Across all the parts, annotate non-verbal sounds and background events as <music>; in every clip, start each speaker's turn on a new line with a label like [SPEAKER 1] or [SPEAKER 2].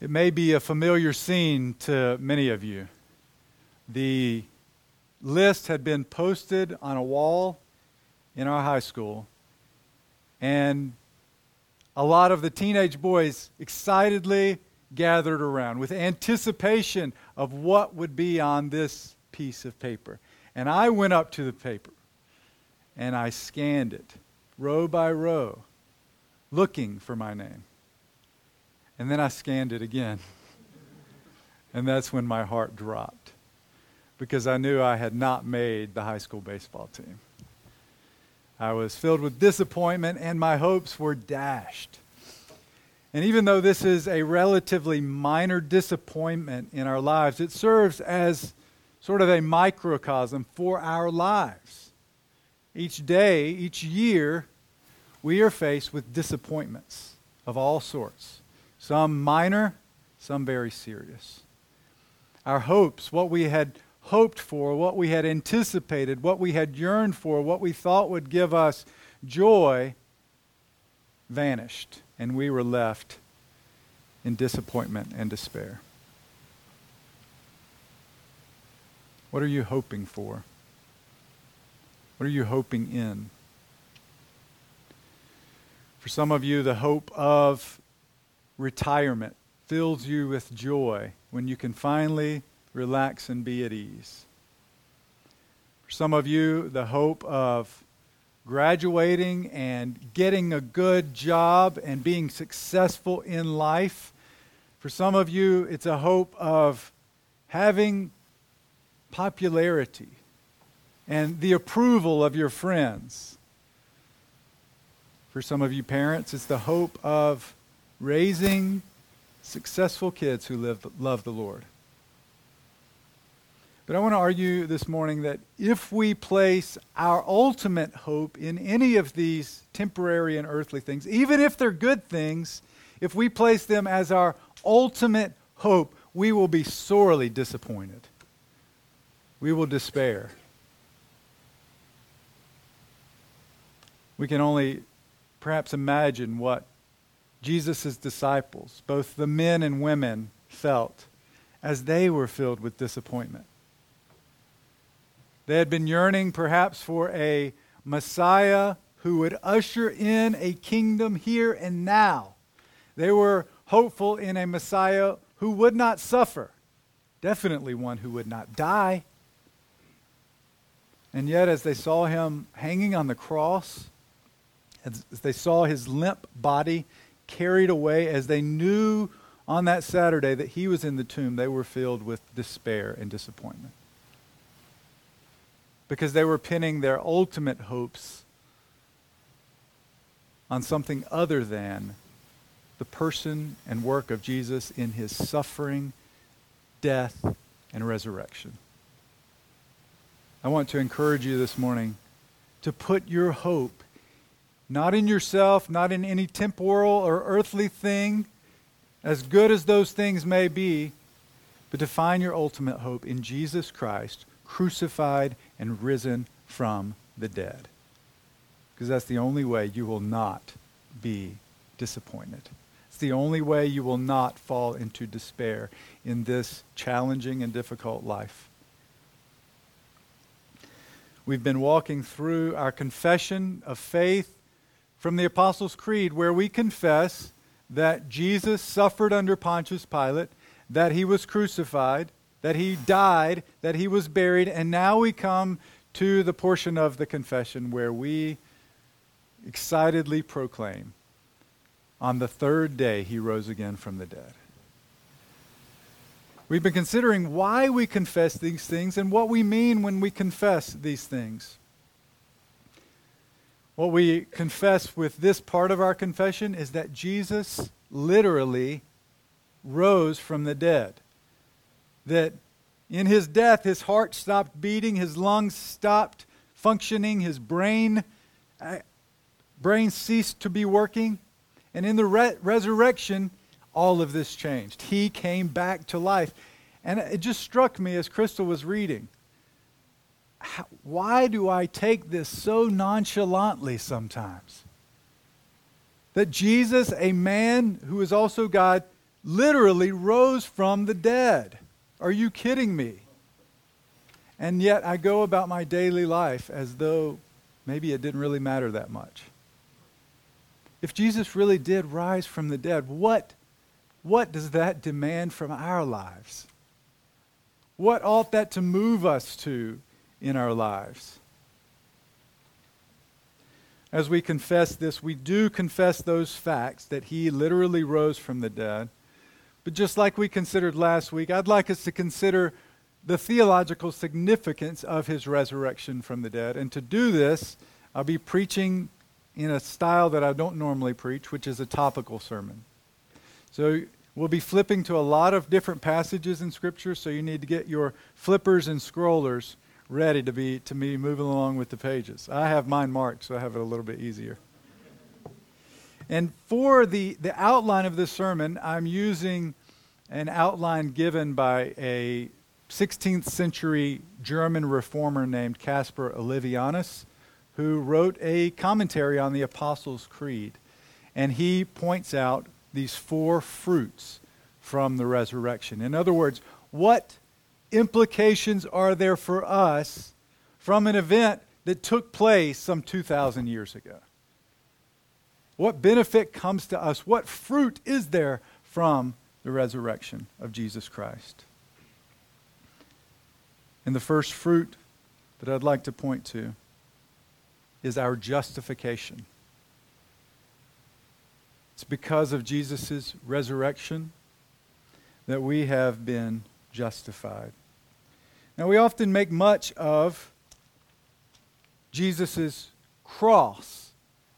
[SPEAKER 1] It may be a familiar scene to many of you. The list had been posted on a wall in our high school, and a lot of the teenage boys excitedly gathered around with anticipation of what would be on this piece of paper. And I went up to the paper and I scanned it row by row, looking for my name. And then I scanned it again. And that's when my heart dropped because I knew I had not made the high school baseball team. I was filled with disappointment and my hopes were dashed. And even though this is a relatively minor disappointment in our lives, it serves as sort of a microcosm for our lives. Each day, each year, we are faced with disappointments of all sorts, some minor, some very serious. Our hopes, what we had hoped for, what we had anticipated, what we had yearned for, what we thought would give us joy, vanished, and we were left in disappointment and despair. What are you hoping for? What are you hoping in? For some of you, the hope of retirement fills you with joy when you can finally relax and be at ease. For some of you, the hope of graduating and getting a good job and being successful in life. For some of you, it's a hope of having popularity and the approval of your friends. For some of you parents, it's the hope of raising successful kids who live, love the Lord. But I want to argue this morning that if we place our ultimate hope in any of these temporary and earthly things, even if they're good things, if we place them as our ultimate hope, we will be sorely disappointed. We will despair. We can only perhaps imagine what Jesus' disciples, both the men and women, felt as they were filled with disappointment. They had been yearning perhaps for a Messiah who would usher in a kingdom here and now. They were hopeful in a Messiah who would not suffer, definitely one who would not die. And yet, as they saw him hanging on the cross, as they saw his limp body carried away, as they knew on that Saturday that he was in the tomb, they were filled with despair and disappointment because they were pinning their ultimate hopes on something other than the person and work of Jesus in his suffering, death, and resurrection. I want to encourage you this morning to put your hope not in yourself, not in any temporal or earthly thing, as good as those things may be, but to find your ultimate hope in Jesus Christ, crucified and risen from the dead. Because that's the only way you will not be disappointed. It's the only way you will not fall into despair in this challenging and difficult life. We've been walking through our confession of faith from the Apostles' Creed, where we confess that Jesus suffered under Pontius Pilate, that he was crucified, that he died, that he was buried, and now we come to the portion of the confession where we excitedly proclaim on the third day he rose again from the dead. We've been considering why we confess these things and what we mean when we confess these things. What we confess with this part of our confession is that Jesus literally rose from the dead that in his death, his heart stopped beating, his lungs stopped functioning, his brain, uh, brain ceased to be working. And in the re- resurrection, all of this changed. He came back to life. And it just struck me as Crystal was reading. How, why do I take this so nonchalantly sometimes? That Jesus, a man who is also God, literally rose from the dead. Are you kidding me? And yet I go about my daily life as though maybe it didn't really matter that much. If Jesus really did rise from the dead, what, what does that demand from our lives? What ought that to move us to in our lives? As we confess this, we do confess those facts that he literally rose from the dead. But just like we considered last week, I'd like us to consider the theological significance of his resurrection from the dead. And to do this, I'll be preaching in a style that I don't normally preach, which is a topical sermon. So we'll be flipping to a lot of different passages in Scripture, so you need to get your flippers and scrollers ready to be to be moving along with the pages. I have mine marked, so I have it a little bit easier. And for the, the outline of this sermon, I'm using an outline given by a 16th century German reformer named Caspar Olevianus, who wrote a commentary on the Apostles' Creed. And he points out these four fruits from the resurrection. In other words, what implications are there for us from an event that took place some 2,000 years ago? What benefit comes to us? What fruit is there from the resurrection of Jesus Christ? And the first fruit that I'd like to point to is our justification. It's because of Jesus' resurrection that we have been justified. Now, we often make much of Jesus' cross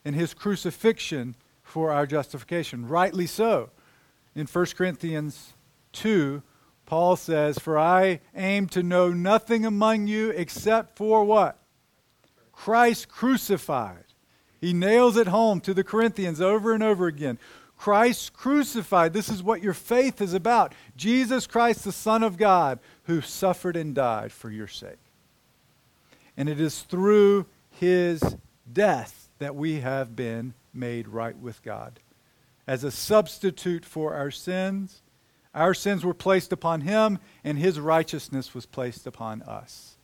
[SPEAKER 1] and his crucifixion for our justification. Rightly so. In 1 Corinthians 2, Paul says, For I aim to know nothing among you except for what? Christ crucified. He nails it home to the Corinthians over and over again. Christ crucified. This is what your faith is about. Jesus Christ, the Son of God, who suffered and died for your sake. And it is through his death that we have been made right with God. As a substitute for our sins, our sins were placed upon him, and his righteousness was placed upon us.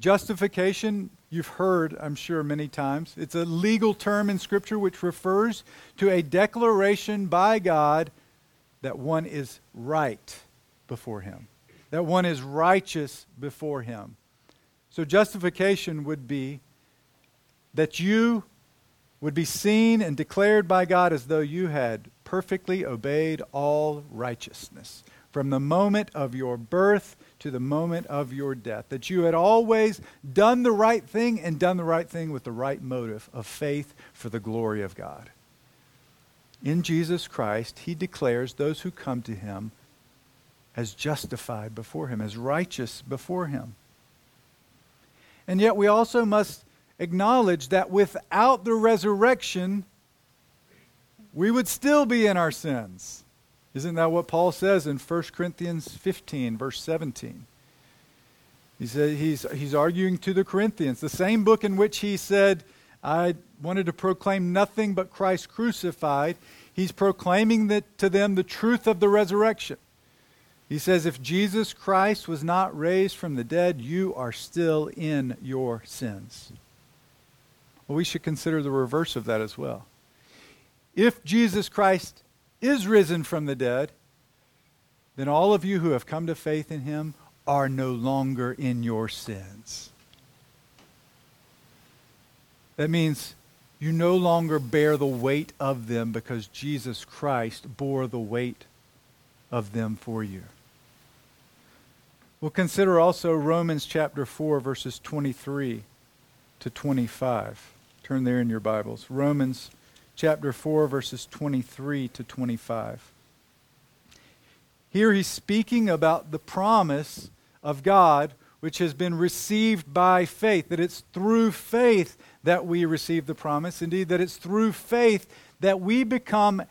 [SPEAKER 1] Justification You've heard, I'm sure, many times. It's a legal term in Scripture which refers to a declaration by God that one is right before Him, that one is righteous before Him. So, justification would be that you would be seen and declared by God as though you had perfectly obeyed all righteousness. From the moment of your birth to the moment of your death. That you had always done the right thing and done the right thing with the right motive of faith for the glory of God. In Jesus Christ, he declares those who come to him as justified before him, as righteous before him. And yet we also must acknowledge that without the resurrection, we would still be in our sins. Isn't that what Paul says in 1 Corinthians 15, verse 17? He said he's, he's arguing to the Corinthians, the same book in which he said, I wanted to proclaim nothing but Christ crucified. He's proclaiming that, to them the truth of the resurrection. He says, If Jesus Christ was not raised from the dead, you are still in your sins. Well, we should consider the reverse of that as well. If Jesus Christ is risen from the dead, then all of you who have come to faith in him are no longer in your sins. That means you no longer bear the weight of them because Jesus Christ bore the weight of them for you. We'll consider also Romans chapter 4, verses 23 to 25. Turn there in your Bibles. Romans chapter 4, verses 23 to 25. Here he's speaking about the promise of God which has been received by faith, that it's through faith that we receive the promise. Indeed, that it's through faith that we become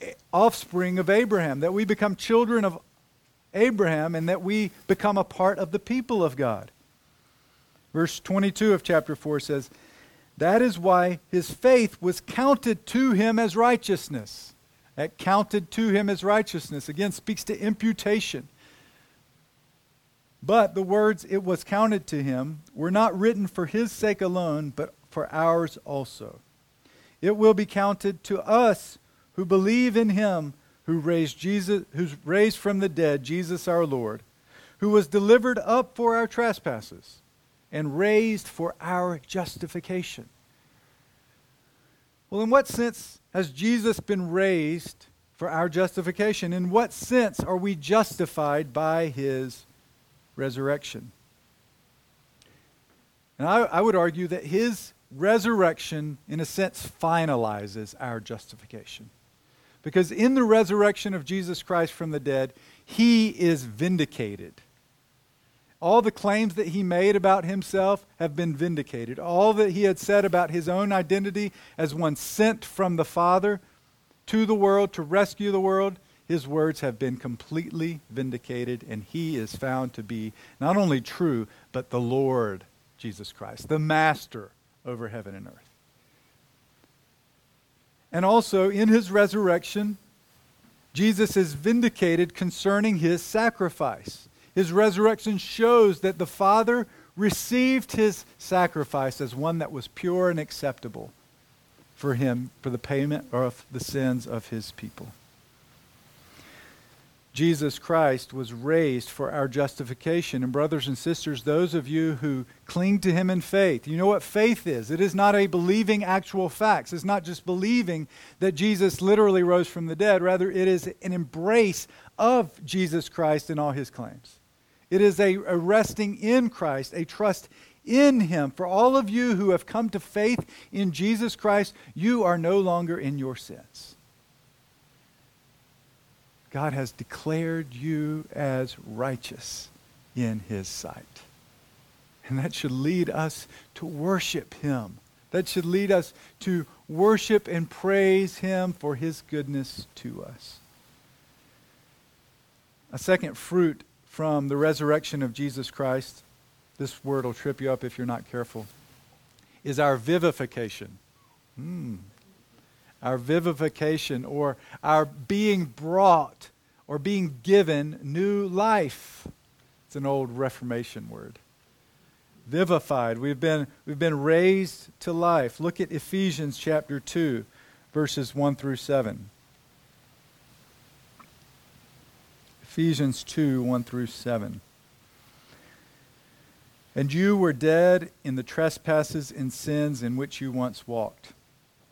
[SPEAKER 1] eh, offspring of Abraham, that we become children of Abraham, and that we become a part of the people of God. Verse 22 of chapter 4 says, that is why his faith was counted to him as righteousness. That counted to him as righteousness. Again, speaks to imputation. But the words, it was counted to him, were not written for his sake alone, but for ours also. It will be counted to us who believe in him who raised Jesus, who's raised from the dead Jesus our Lord, who was delivered up for our trespasses and raised for our justification. Well, in what sense has Jesus been raised for our justification? In what sense are we justified by his resurrection? And I, I would argue that his resurrection, in a sense, finalizes our justification. Because in the resurrection of Jesus Christ from the dead, he is vindicated. All the claims that he made about himself have been vindicated. All that he had said about his own identity as one sent from the Father to the world to rescue the world, his words have been completely vindicated, and he is found to be not only true, but the Lord Jesus Christ, the Master over heaven and earth. And also, in his resurrection, Jesus is vindicated concerning his sacrifice. His resurrection shows that the Father received his sacrifice as one that was pure and acceptable for him for the payment of the sins of his people. Jesus Christ was raised for our justification. And, brothers and sisters, those of you who cling to him in faith, you know what faith is. It is not a believing actual facts. It's not just believing that Jesus literally rose from the dead. Rather, it is an embrace of Jesus Christ and all his claims. It is a, a resting in Christ, a trust in him. For all of you who have come to faith in Jesus Christ, you are no longer in your sins. God has declared you as righteous in his sight. And that should lead us to worship him. That should lead us to worship and praise him for his goodness to us. A second fruit from the resurrection of Jesus Christ, this word will trip you up if you're not careful, is our vivification. Hmm our vivification, or our being brought or being given new life. It's an old Reformation word. Vivified. We've been, we've been raised to life. Look at Ephesians chapter 2, verses 1 through 7. Ephesians 2, 1 through 7. And you were dead in the trespasses and sins in which you once walked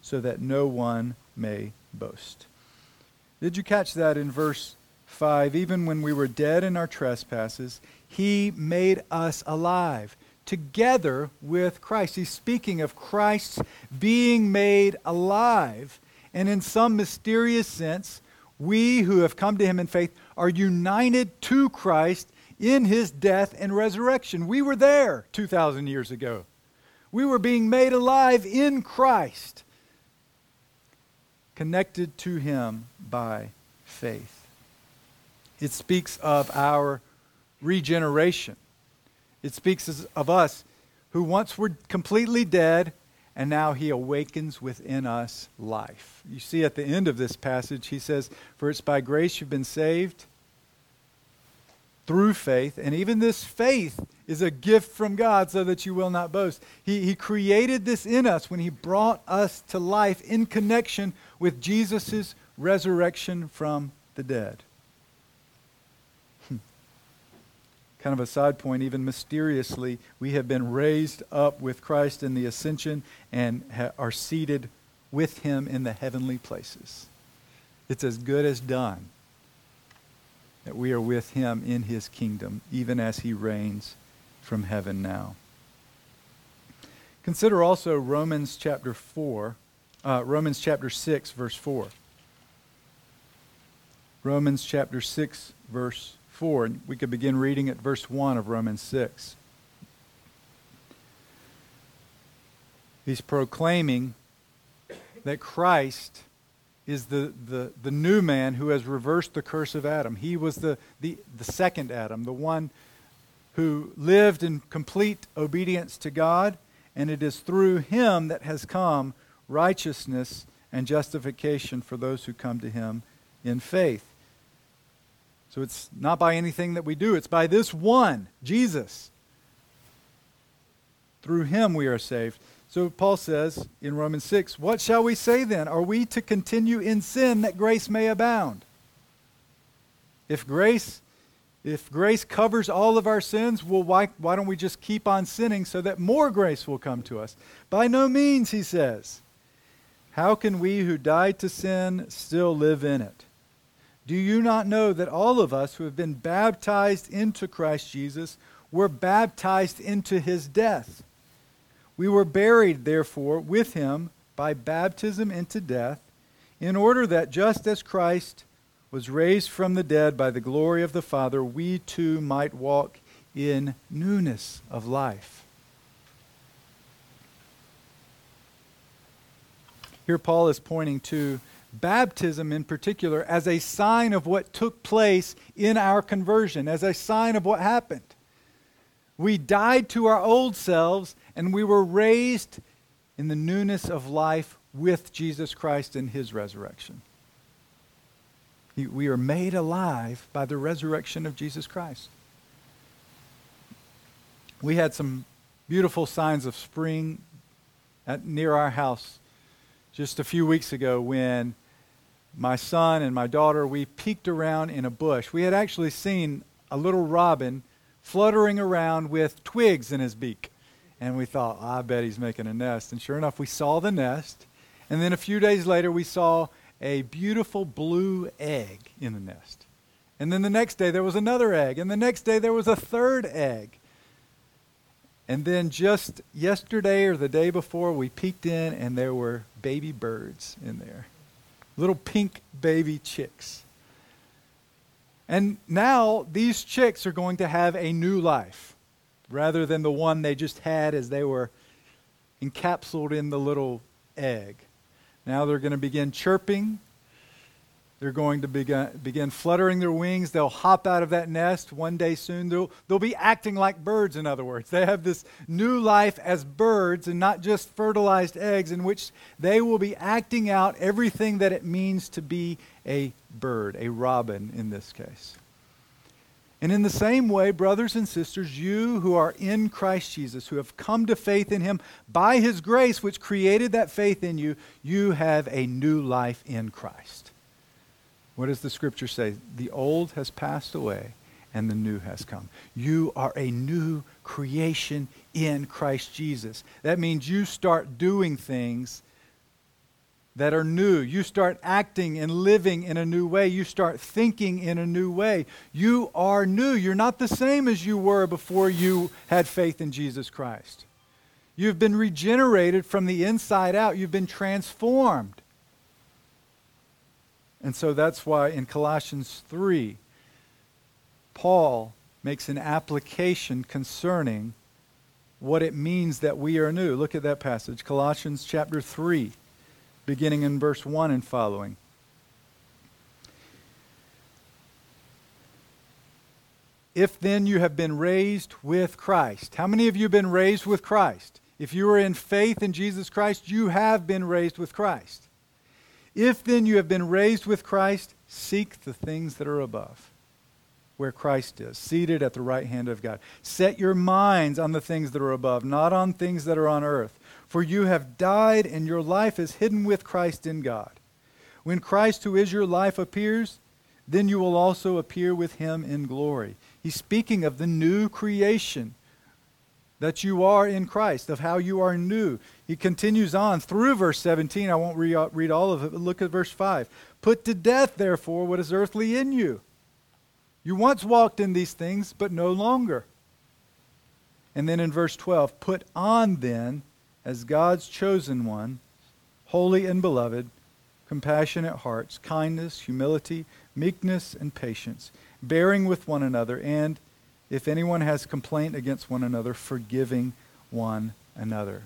[SPEAKER 1] so that no one may boast. Did you catch that in verse 5? Even when we were dead in our trespasses, he made us alive together with Christ. He's speaking of Christ's being made alive. And in some mysterious sense, we who have come to him in faith are united to Christ in his death and resurrection. We were there 2,000 years ago. We were being made alive in Christ connected to him by faith. It speaks of our regeneration. It speaks of us who once were completely dead, and now he awakens within us life. You see at the end of this passage, he says, For it's by grace you've been saved through faith. And even this faith is a gift from God so that you will not boast. He, he created this in us when He brought us to life in connection with Jesus' resurrection from the dead. Hmm. Kind of a side point, even mysteriously, we have been raised up with Christ in the ascension and ha- are seated with Him in the heavenly places. It's as good as done that we are with him in his kingdom, even as he reigns from heaven now. Consider also Romans chapter 4, uh, Romans chapter 6, verse 4. Romans chapter 6, verse 4. And we could begin reading at verse 1 of Romans 6. He's proclaiming that Christ is the, the, the new man who has reversed the curse of Adam. He was the, the, the second Adam, the one who lived in complete obedience to God, and it is through him that has come righteousness and justification for those who come to him in faith. So it's not by anything that we do, it's by this one, Jesus. Through him we are saved. So Paul says in Romans 6, What shall we say then? Are we to continue in sin that grace may abound? If grace if grace covers all of our sins, well, why, why don't we just keep on sinning so that more grace will come to us? By no means, he says. How can we who died to sin still live in it? Do you not know that all of us who have been baptized into Christ Jesus were baptized into his death? We were buried, therefore, with him by baptism into death, in order that just as Christ was raised from the dead by the glory of the Father, we too might walk in newness of life. Here, Paul is pointing to baptism in particular as a sign of what took place in our conversion, as a sign of what happened. We died to our old selves and we were raised in the newness of life with Jesus Christ in his resurrection. We are made alive by the resurrection of Jesus Christ. We had some beautiful signs of spring at, near our house just a few weeks ago when my son and my daughter we peeked around in a bush. We had actually seen a little robin fluttering around with twigs in his beak. And we thought, I bet he's making a nest. And sure enough, we saw the nest. And then a few days later, we saw a beautiful blue egg in the nest. And then the next day there was another egg. And the next day there was a third egg. And then just yesterday or the day before, we peeked in and there were baby birds in there. Little pink baby chicks. And now these chicks are going to have a new life rather than the one they just had as they were encapsulated in the little egg. Now they're going to begin chirping. They're going to begin, begin fluttering their wings. They'll hop out of that nest one day soon. They'll, they'll be acting like birds, in other words. They have this new life as birds and not just fertilized eggs, in which they will be acting out everything that it means to be a bird, a robin in this case. And in the same way, brothers and sisters, you who are in Christ Jesus, who have come to faith in him by his grace, which created that faith in you, you have a new life in Christ. What does the scripture say? The old has passed away and the new has come. You are a new creation in Christ Jesus. That means you start doing things that are new. You start acting and living in a new way. You start thinking in a new way. You are new. You're not the same as you were before you had faith in Jesus Christ. You've been regenerated from the inside out, you've been transformed. And so that's why in Colossians 3, Paul makes an application concerning what it means that we are new. Look at that passage, Colossians chapter 3 beginning in verse 1 and following. If then you have been raised with Christ, how many of you have been raised with Christ? If you are in faith in Jesus Christ, you have been raised with Christ. If then you have been raised with Christ, seek the things that are above, where Christ is, seated at the right hand of God. Set your minds on the things that are above, not on things that are on earth. For you have died, and your life is hidden with Christ in God. When Christ, who is your life, appears, then you will also appear with him in glory. He He's speaking of the new creation that you are in Christ, of how you are new. He continues on through verse 17. I won't re- read all of it, but look at verse 5. Put to death, therefore, what is earthly in you. You once walked in these things, but no longer. And then in verse 12, put on then, as God's chosen one, holy and beloved, compassionate hearts, kindness, humility, meekness, and patience, bearing with one another, and if anyone has complaint against one another, forgiving one another.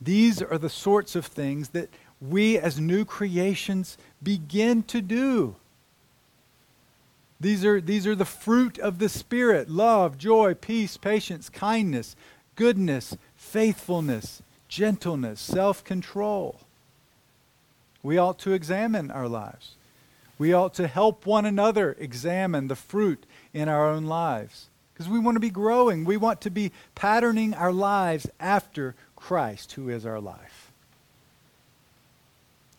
[SPEAKER 1] These are the sorts of things that we as new creations begin to do. These are, these are the fruit of the Spirit love, joy, peace, patience, kindness, goodness, faithfulness, gentleness, self control. We ought to examine our lives. We ought to help one another examine the fruit in our own lives because we want to be growing. We want to be patterning our lives after Christ, who is our life.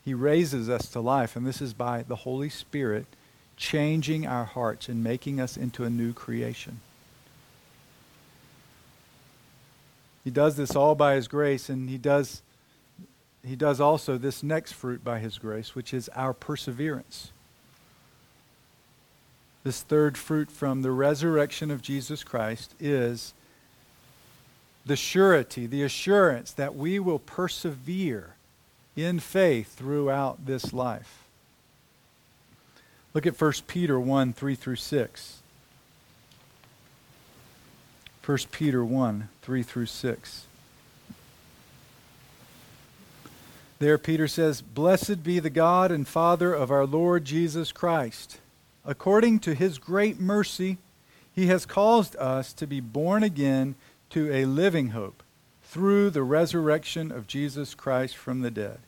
[SPEAKER 1] He raises us to life, and this is by the Holy Spirit changing our hearts and making us into a new creation. He does this all by his grace, and he does, he does also this next fruit by his grace, which is our perseverance. This third fruit from the resurrection of Jesus Christ is the surety, the assurance that we will persevere in faith throughout this life. Look at 1 Peter 1 3 through 6. 1 Peter 1 3 through 6. There, Peter says, Blessed be the God and Father of our Lord Jesus Christ. According to his great mercy, he has caused us to be born again to a living hope through the resurrection of Jesus Christ from the dead,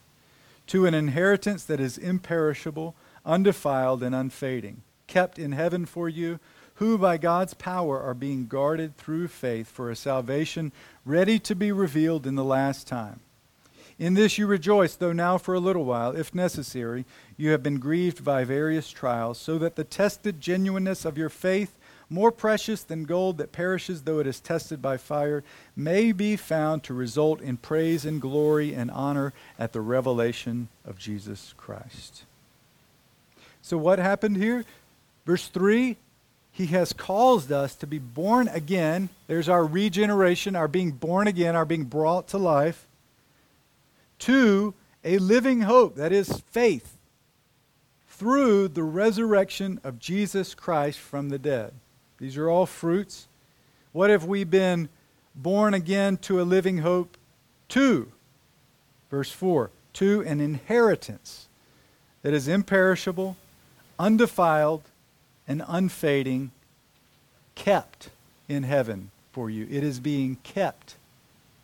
[SPEAKER 1] to an inheritance that is imperishable undefiled and unfading, kept in heaven for you, who by God's power are being guarded through faith for a salvation ready to be revealed in the last time. In this you rejoice, though now for a little while, if necessary, you have been grieved by various trials, so that the tested genuineness of your faith, more precious than gold that perishes though it is tested by fire, may be found to result in praise and glory and honor at the revelation of Jesus Christ. So, what happened here? Verse 3 He has caused us to be born again. There's our regeneration, our being born again, our being brought to life, to a living hope, that is faith, through the resurrection of Jesus Christ from the dead. These are all fruits. What have we been born again to a living hope? To, verse 4, to an inheritance that is imperishable undefiled and unfading, kept in heaven for you. It is being kept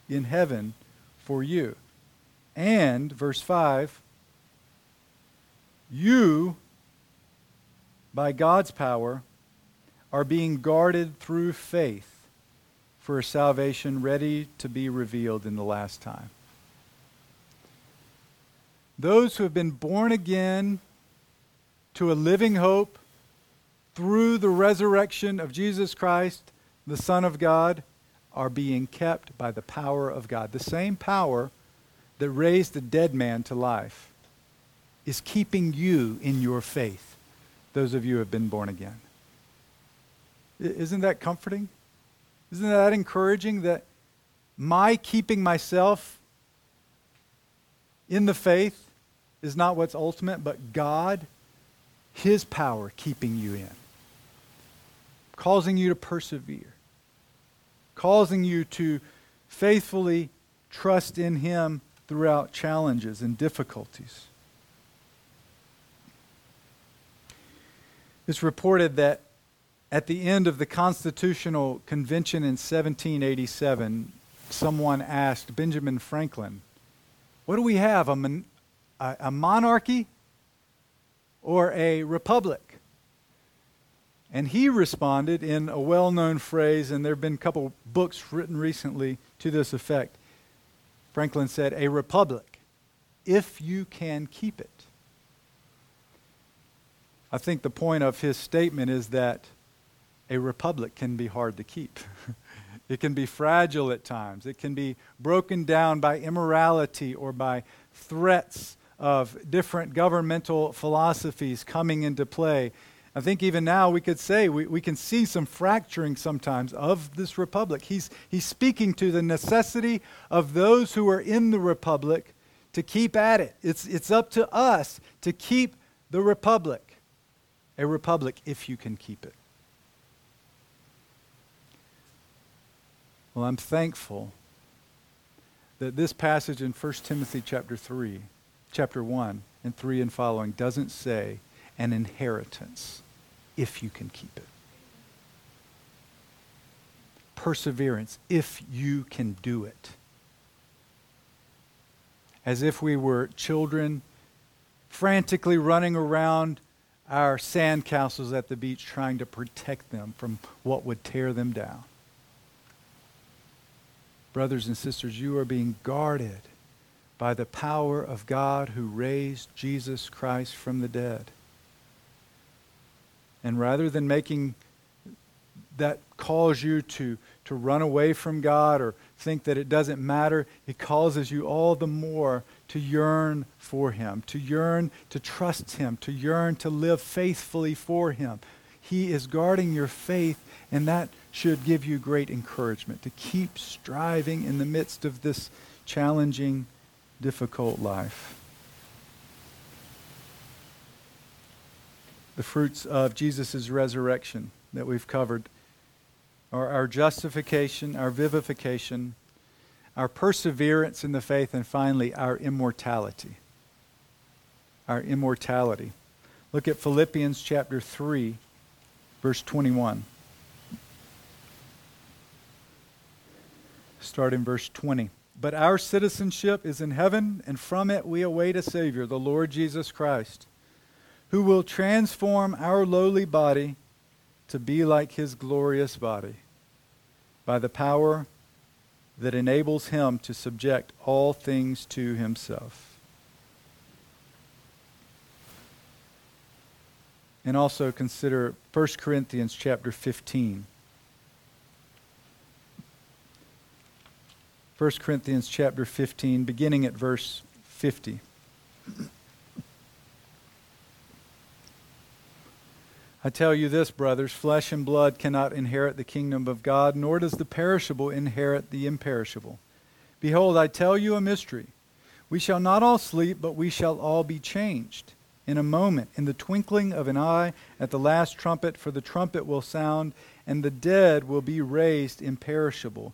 [SPEAKER 1] in heaven for you. And, verse 5, you, by God's power, are being guarded through faith for a salvation ready to be revealed in the last time. Those who have been born again to a living hope through the resurrection of Jesus Christ, the Son of God, are being kept by the power of God. The same power that raised the dead man to life is keeping you in your faith, those of you who have been born again. Isn't that comforting? Isn't that encouraging that my keeping myself in the faith is not what's ultimate, but God his power keeping you in, causing you to persevere, causing you to faithfully trust in Him throughout challenges and difficulties. It's reported that at the end of the Constitutional Convention in 1787, someone asked Benjamin Franklin, What do we have? A, mon- a, a monarchy or a republic? And he responded in a well known phrase, and there have been a couple books written recently to this effect. Franklin said, A republic, if you can keep it. I think the point of his statement is that a republic can be hard to keep. <laughs> it can be fragile at times. It can be broken down by immorality or by threats of different governmental philosophies coming into play. I think even now we could say we, we can see some fracturing sometimes of this republic. He's, he's speaking to the necessity of those who are in the republic to keep at it. It's, it's up to us to keep the republic a republic if you can keep it. Well, I'm thankful that this passage in 1 Timothy chapter 3, chapter 1 and 3 and following doesn't say an inheritance if you can keep it. Perseverance if you can do it. As if we were children frantically running around our sandcastles at the beach trying to protect them from what would tear them down. Brothers and sisters, you are being guarded by the power of God who raised Jesus Christ from the dead. And rather than making that cause you to, to run away from God or think that it doesn't matter, it causes you all the more to yearn for Him, to yearn to trust Him, to yearn to live faithfully for Him. He is guarding your faith, and that should give you great encouragement to keep striving in the midst of this challenging, difficult life. The fruits of Jesus' resurrection that we've covered are our justification, our vivification, our perseverance in the faith, and finally, our immortality. Our immortality. Look at Philippians chapter 3, verse 21. Start in verse 20. But our citizenship is in heaven, and from it we await a Savior, the Lord Jesus Christ, who will transform our lowly body to be like his glorious body by the power that enables him to subject all things to himself. And also consider 1 Corinthians chapter 15. 1 Corinthians chapter 15, beginning at verse 50. I tell you this, brothers flesh and blood cannot inherit the kingdom of God, nor does the perishable inherit the imperishable. Behold, I tell you a mystery. We shall not all sleep, but we shall all be changed. In a moment, in the twinkling of an eye, at the last trumpet, for the trumpet will sound, and the dead will be raised imperishable,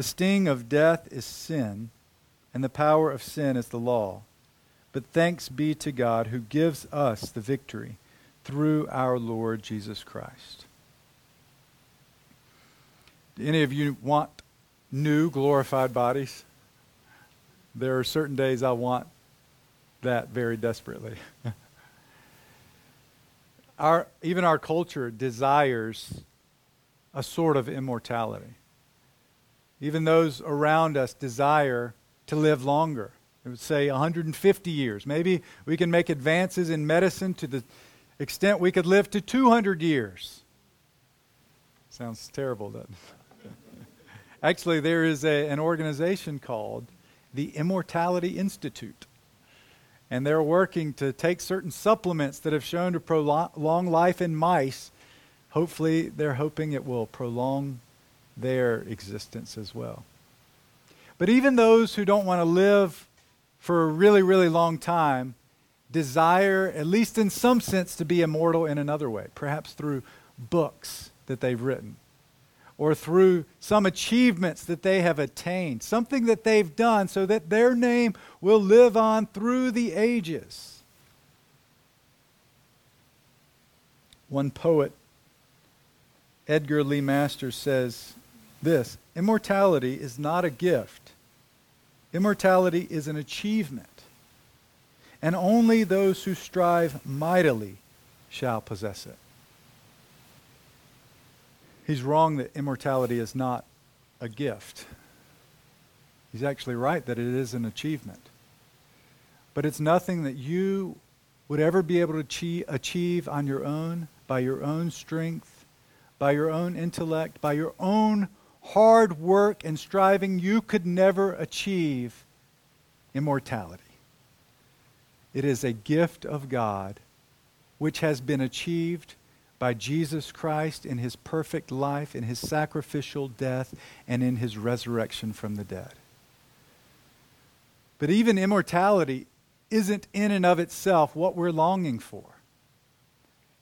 [SPEAKER 1] The sting of death is sin, and the power of sin is the law. But thanks be to God who gives us the victory through our Lord Jesus Christ. Do any of you want new glorified bodies? There are certain days I want that very desperately. <laughs> our, even our culture desires a sort of immortality. Even those around us desire to live longer. It would say 150 years. Maybe we can make advances in medicine to the extent we could live to 200 years. Sounds terrible, doesn't it? <laughs> Actually, there is a, an organization called the Immortality Institute. And they're working to take certain supplements that have shown to prolong life in mice. Hopefully, they're hoping it will prolong their existence as well. But even those who don't want to live for a really, really long time desire, at least in some sense, to be immortal in another way, perhaps through books that they've written or through some achievements that they have attained, something that they've done so that their name will live on through the ages. One poet Edgar Lee Masters says this Immortality is not a gift, immortality is an achievement. And only those who strive mightily shall possess it. He's wrong that immortality is not a gift. He's actually right that it is an achievement. But it's nothing that you would ever be able to achieve on your own, by your own strength, by your own intellect, by your own hard work and striving. You could never achieve immortality. It is a gift of God which has been achieved by Jesus Christ in his perfect life, in his sacrificial death, and in his resurrection from the dead. But even immortality isn't in and of itself what we're longing for.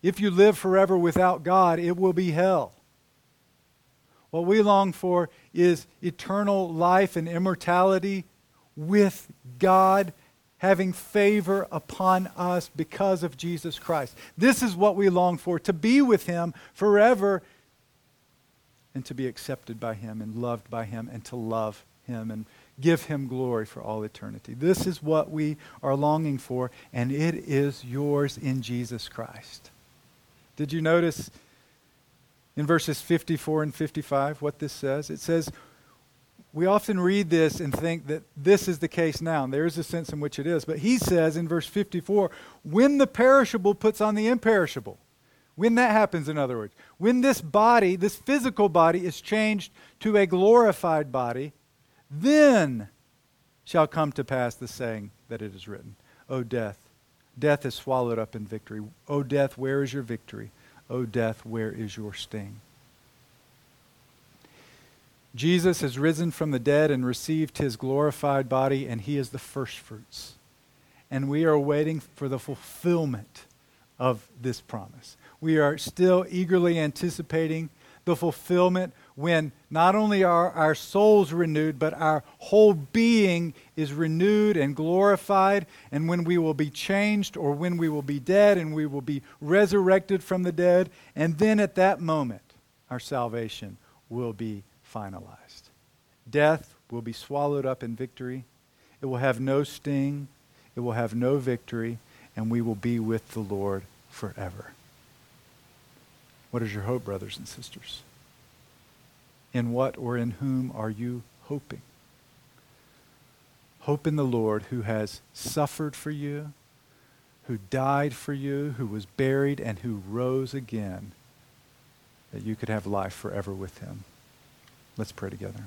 [SPEAKER 1] If you live forever without God, it will be hell. What we long for is eternal life and immortality with God having favor upon us because of Jesus Christ. This is what we long for to be with Him forever and to be accepted by Him and loved by Him and to love Him and give him glory for all eternity. This is what we are longing for, and it is yours in Jesus Christ. Did you notice in verses 54 and 55 what this says? It says, we often read this and think that this is the case now, and there is a sense in which it is. But he says in verse 54 when the perishable puts on the imperishable, when that happens, in other words, when this body, this physical body, is changed to a glorified body, then shall come to pass the saying that it is written, O death, death is swallowed up in victory. O death, where is your victory? O death, where is your sting? Jesus has risen from the dead and received his glorified body, and he is the firstfruits. And we are waiting for the fulfillment of this promise. We are still eagerly anticipating the fulfillment when not only are our souls renewed, but our whole being is renewed and glorified, and when we will be changed or when we will be dead and we will be resurrected from the dead, and then at that moment, our salvation will be finalized. Death will be swallowed up in victory. It will have no sting, it will have no victory, and we will be with the Lord forever. What is your hope, brothers and sisters? In what or in whom are you hoping? Hope in the Lord who has suffered for you, who died for you, who was buried, and who rose again, that you could have life forever with him. Let's pray together.